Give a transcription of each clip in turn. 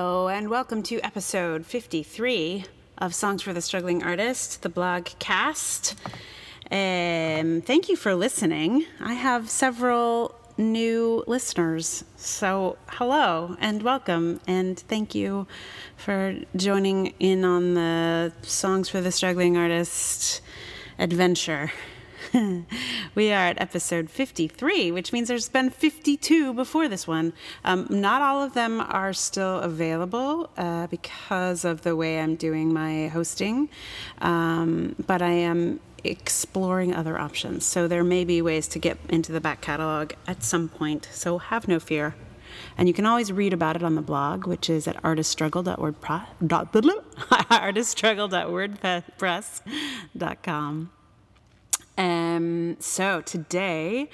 Hello, and welcome to episode 53 of Songs for the Struggling Artist, the blog cast. Um, thank you for listening. I have several new listeners. So, hello and welcome, and thank you for joining in on the Songs for the Struggling Artist adventure. we are at episode 53, which means there's been 52 before this one. Um, not all of them are still available uh, because of the way I'm doing my hosting, um, but I am exploring other options. So there may be ways to get into the back catalog at some point. So have no fear. And you can always read about it on the blog, which is at artiststruggle.wordpress.com. Um, so today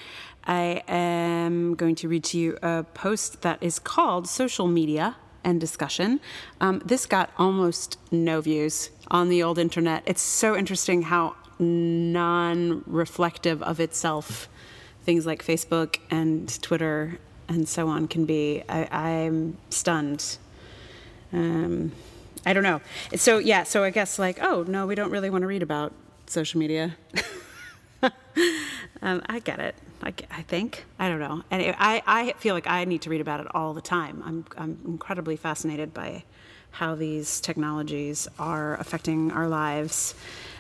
I am going to read to you a post that is called Social Media and Discussion. Um, this got almost no views on the old internet. It's so interesting how non reflective of itself things like Facebook and Twitter and so on can be. I, am stunned. Um, I don't know. So, yeah, so I guess like, oh, no, we don't really want to read about social media. um, I get it. I, I, think. I don't know. And I, I feel like I need to read about it all the time. I'm, I'm incredibly fascinated by how these technologies are affecting our lives.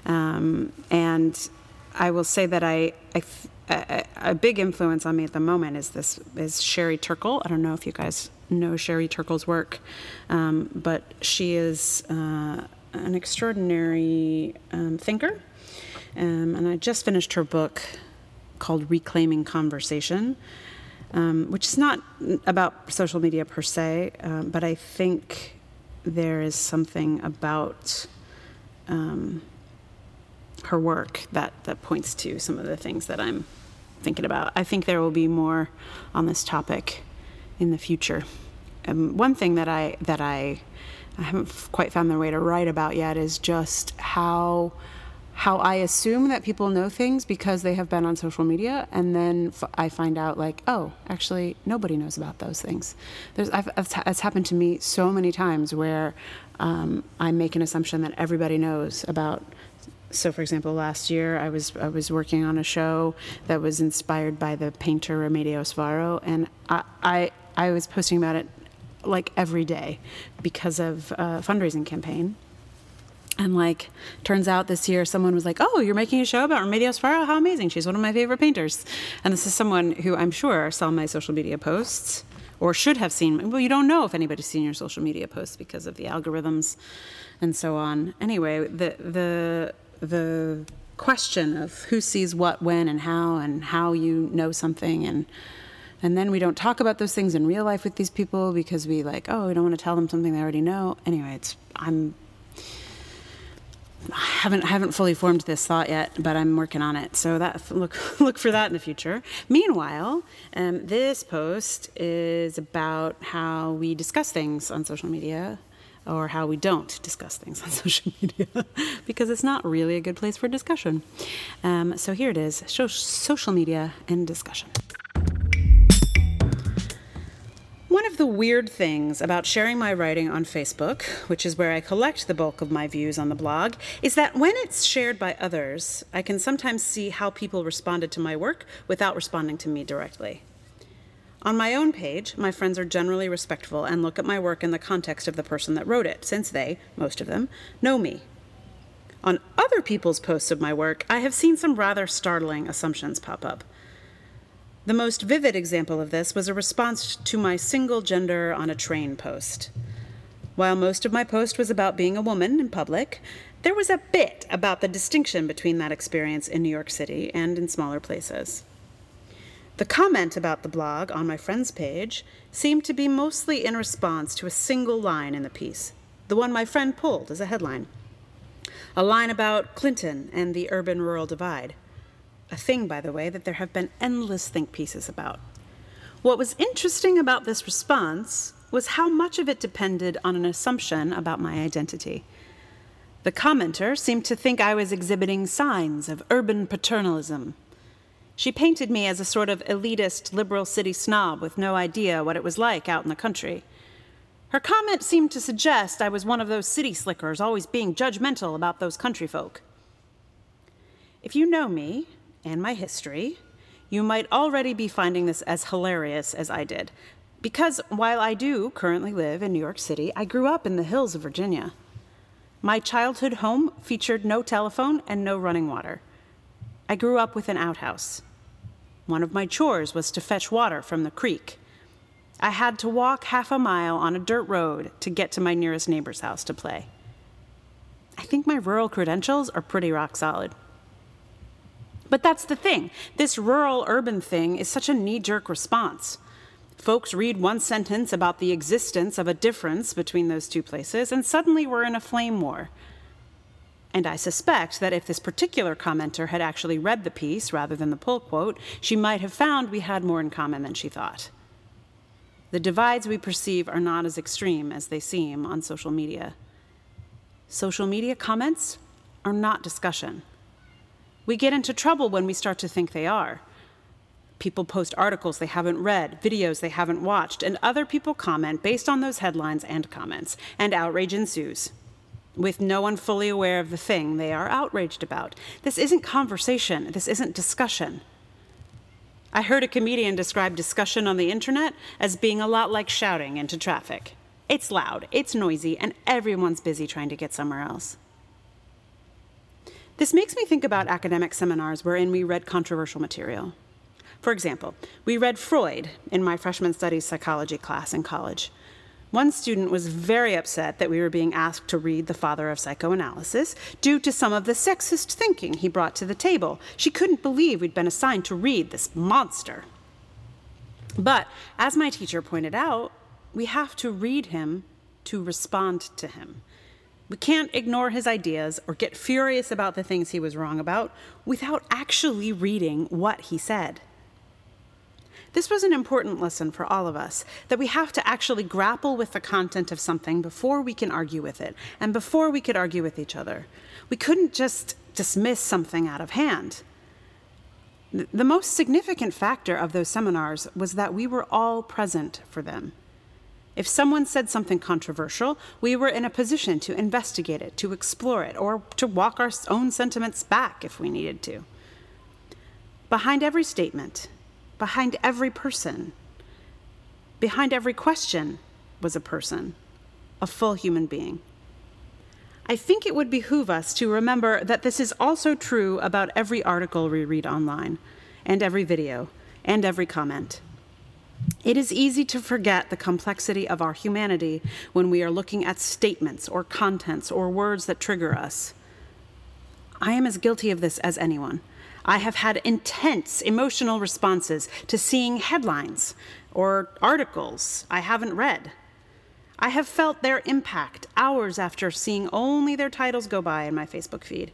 Um, and I will say that I, I a, a, big influence on me at the moment is this is Sherry Turkle. I don't know if you guys know Sherry Turkle's work, um, but she is uh, an extraordinary um, thinker um, and I just finished her book called Reclaiming Conversation, um, which is not about social media per se, um, but I think there is something about um, her work that, that points to some of the things that I'm thinking about. I think there will be more on this topic in the future. Um, one thing that I that I I haven't quite found the way to write about yet is just how how I assume that people know things because they have been on social media, and then f- I find out like, oh, actually, nobody knows about those things. There's, I've, it's happened to me so many times where um, I make an assumption that everybody knows about. So, for example, last year I was I was working on a show that was inspired by the painter Remedios Varo, and I, I I was posting about it like every day because of a fundraising campaign and like, turns out this year someone was like, "Oh, you're making a show about Remedios Varo? How amazing! She's one of my favorite painters." And this is someone who I'm sure saw my social media posts or should have seen. Well, you don't know if anybody's seen your social media posts because of the algorithms and so on. Anyway, the the the question of who sees what, when, and how, and how you know something, and and then we don't talk about those things in real life with these people because we like, oh, we don't want to tell them something they already know. Anyway, it's I'm I haven't I haven't fully formed this thought yet, but I'm working on it. So that look look for that in the future. Meanwhile, um, this post is about how we discuss things on social media, or how we don't discuss things on social media, because it's not really a good place for discussion. Um, so here it is: social media and discussion. One of the weird things about sharing my writing on Facebook, which is where I collect the bulk of my views on the blog, is that when it's shared by others, I can sometimes see how people responded to my work without responding to me directly. On my own page, my friends are generally respectful and look at my work in the context of the person that wrote it, since they, most of them, know me. On other people's posts of my work, I have seen some rather startling assumptions pop up. The most vivid example of this was a response to my single gender on a train post. While most of my post was about being a woman in public, there was a bit about the distinction between that experience in New York City and in smaller places. The comment about the blog on my friend's page seemed to be mostly in response to a single line in the piece, the one my friend pulled as a headline. A line about Clinton and the urban rural divide. A thing, by the way, that there have been endless think pieces about. What was interesting about this response was how much of it depended on an assumption about my identity. The commenter seemed to think I was exhibiting signs of urban paternalism. She painted me as a sort of elitist liberal city snob with no idea what it was like out in the country. Her comment seemed to suggest I was one of those city slickers always being judgmental about those country folk. If you know me and my history, you might already be finding this as hilarious as I did. Because while I do currently live in New York City, I grew up in the hills of Virginia. My childhood home featured no telephone and no running water. I grew up with an outhouse. One of my chores was to fetch water from the creek. I had to walk half a mile on a dirt road to get to my nearest neighbor's house to play. I think my rural credentials are pretty rock solid. But that's the thing. This rural urban thing is such a knee jerk response. Folks read one sentence about the existence of a difference between those two places, and suddenly we're in a flame war. And I suspect that if this particular commenter had actually read the piece rather than the pull quote, she might have found we had more in common than she thought. The divides we perceive are not as extreme as they seem on social media. Social media comments are not discussion. We get into trouble when we start to think they are. People post articles they haven't read, videos they haven't watched, and other people comment based on those headlines and comments, and outrage ensues. With no one fully aware of the thing they are outraged about. This isn't conversation, this isn't discussion. I heard a comedian describe discussion on the internet as being a lot like shouting into traffic. It's loud, it's noisy, and everyone's busy trying to get somewhere else. This makes me think about academic seminars wherein we read controversial material. For example, we read Freud in my freshman studies psychology class in college. One student was very upset that we were being asked to read The Father of Psychoanalysis due to some of the sexist thinking he brought to the table. She couldn't believe we'd been assigned to read this monster. But as my teacher pointed out, we have to read him to respond to him. We can't ignore his ideas or get furious about the things he was wrong about without actually reading what he said. This was an important lesson for all of us that we have to actually grapple with the content of something before we can argue with it and before we could argue with each other. We couldn't just dismiss something out of hand. The most significant factor of those seminars was that we were all present for them. If someone said something controversial, we were in a position to investigate it, to explore it, or to walk our own sentiments back if we needed to. Behind every statement, behind every person, behind every question was a person, a full human being. I think it would behoove us to remember that this is also true about every article we read online, and every video, and every comment. It is easy to forget the complexity of our humanity when we are looking at statements or contents or words that trigger us. I am as guilty of this as anyone. I have had intense emotional responses to seeing headlines or articles I haven't read. I have felt their impact hours after seeing only their titles go by in my Facebook feed.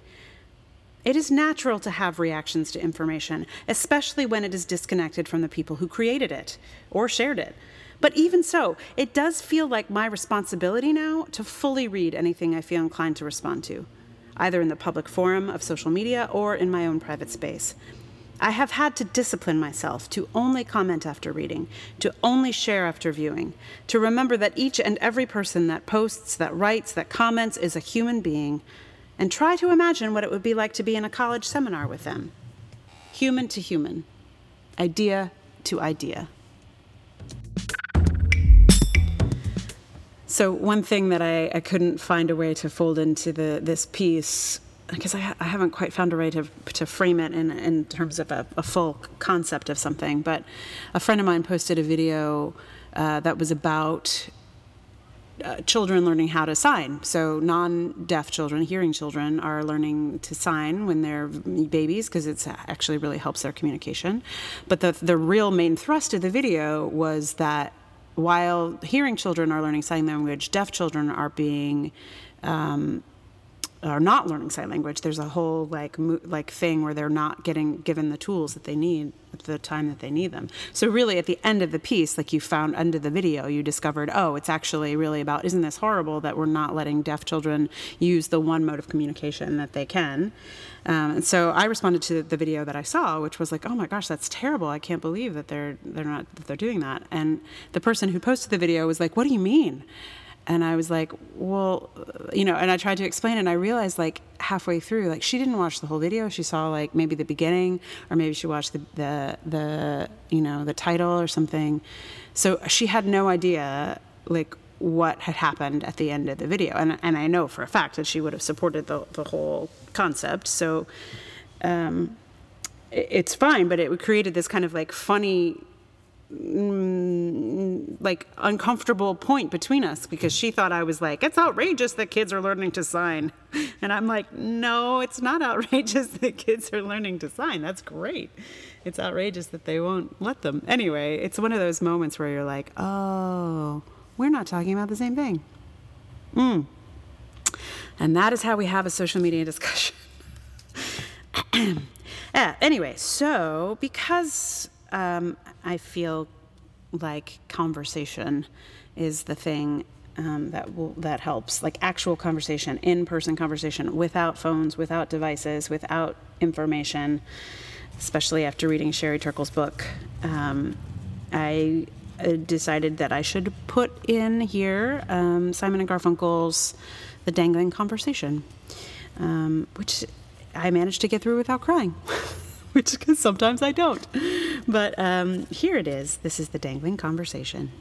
It is natural to have reactions to information, especially when it is disconnected from the people who created it or shared it. But even so, it does feel like my responsibility now to fully read anything I feel inclined to respond to either in the public forum of social media or in my own private space. I have had to discipline myself to only comment after reading, to only share after viewing, to remember that each and every person that posts, that writes, that comments is a human being, and try to imagine what it would be like to be in a college seminar with them. Human to human, idea to idea. So one thing that I, I couldn't find a way to fold into the this piece because I, I, haven't quite found a way to, to frame it in, in terms of a, a full concept of something. But a friend of mine posted a video uh, that was about uh, children learning how to sign. So non-deaf children, hearing children, are learning to sign when they're babies because it actually really helps their communication. But the the real main thrust of the video was that while hearing children are learning sign language, deaf children are being um, are not learning sign language. There's a whole like mo- like thing where they're not getting given the tools that they need at the time that they need them. So really, at the end of the piece, like you found under the video, you discovered, oh, it's actually really about isn't this horrible that we're not letting deaf children use the one mode of communication that they can. Um, and so I responded to the video that I saw, which was like, "Oh my gosh, that's terrible! I can't believe that they're they're not that they're doing that." And the person who posted the video was like, "What do you mean?" And I was like, "Well, you know," and I tried to explain, and I realized like halfway through, like she didn't watch the whole video. She saw like maybe the beginning, or maybe she watched the the, the you know the title or something. So she had no idea like what had happened at the end of the video. And, and I know for a fact that she would have supported the, the whole concept. So um, it's fine, but it created this kind of like funny, mm, like uncomfortable point between us because she thought I was like, it's outrageous that kids are learning to sign. And I'm like, no, it's not outrageous that kids are learning to sign. That's great. It's outrageous that they won't let them. Anyway, it's one of those moments where you're like, oh, we're not talking about the same thing. Mm. And that is how we have a social media discussion. yeah, anyway, so because um, I feel like conversation is the thing um, that will, that helps, like actual conversation, in-person conversation, without phones, without devices, without information. Especially after reading Sherry Turkle's book, um, I uh, decided that I should put in here um, Simon and Garfunkel's The Dangling Conversation, um, which I managed to get through without crying, which because sometimes I don't. But um, here it is. This is The Dangling Conversation.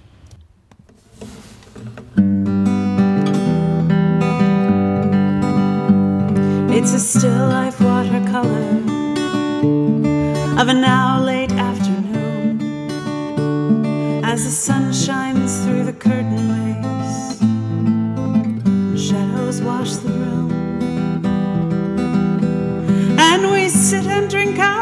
It's a still life watercolor of a now late afternoon as the sun shines through the curtain lace. Shadows wash the room, and we sit and drink our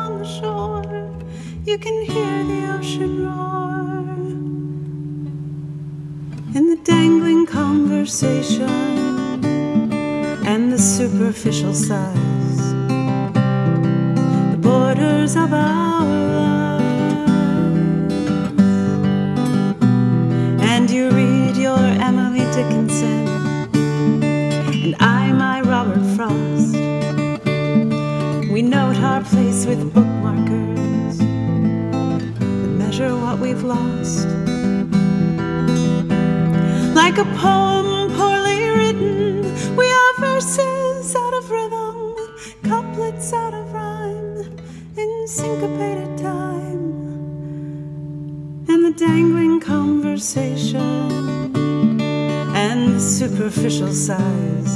upon the shore. You can hear the ocean roar in the dangling conversation and the superficial sighs the borders of our lives. And you read your Emily Dickinson, and I my Robert Frost. With bookmarkers that measure what we've lost. Like a poem poorly written, we are verses out of rhythm, couplets out of rhyme, in syncopated time and the dangling conversation and the superficial sighs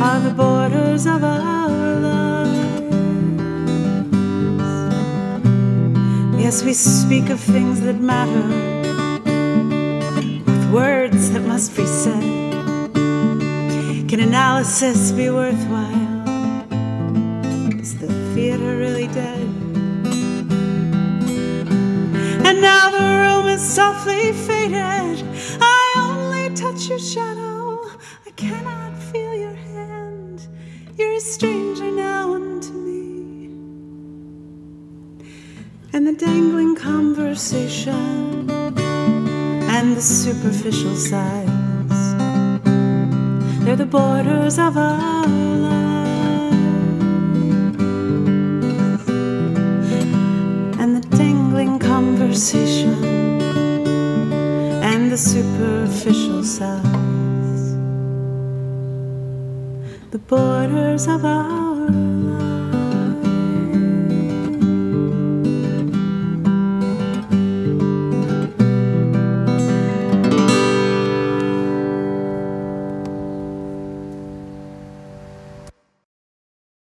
are the borders of our lives. Yes, we speak of things that matter with words that must be said. Can analysis be worthwhile? Is the theater really dead. And now the room is softly conversation and the superficial sighs. They're the borders of our lives. And the tingling conversation and the superficial sighs, the borders of our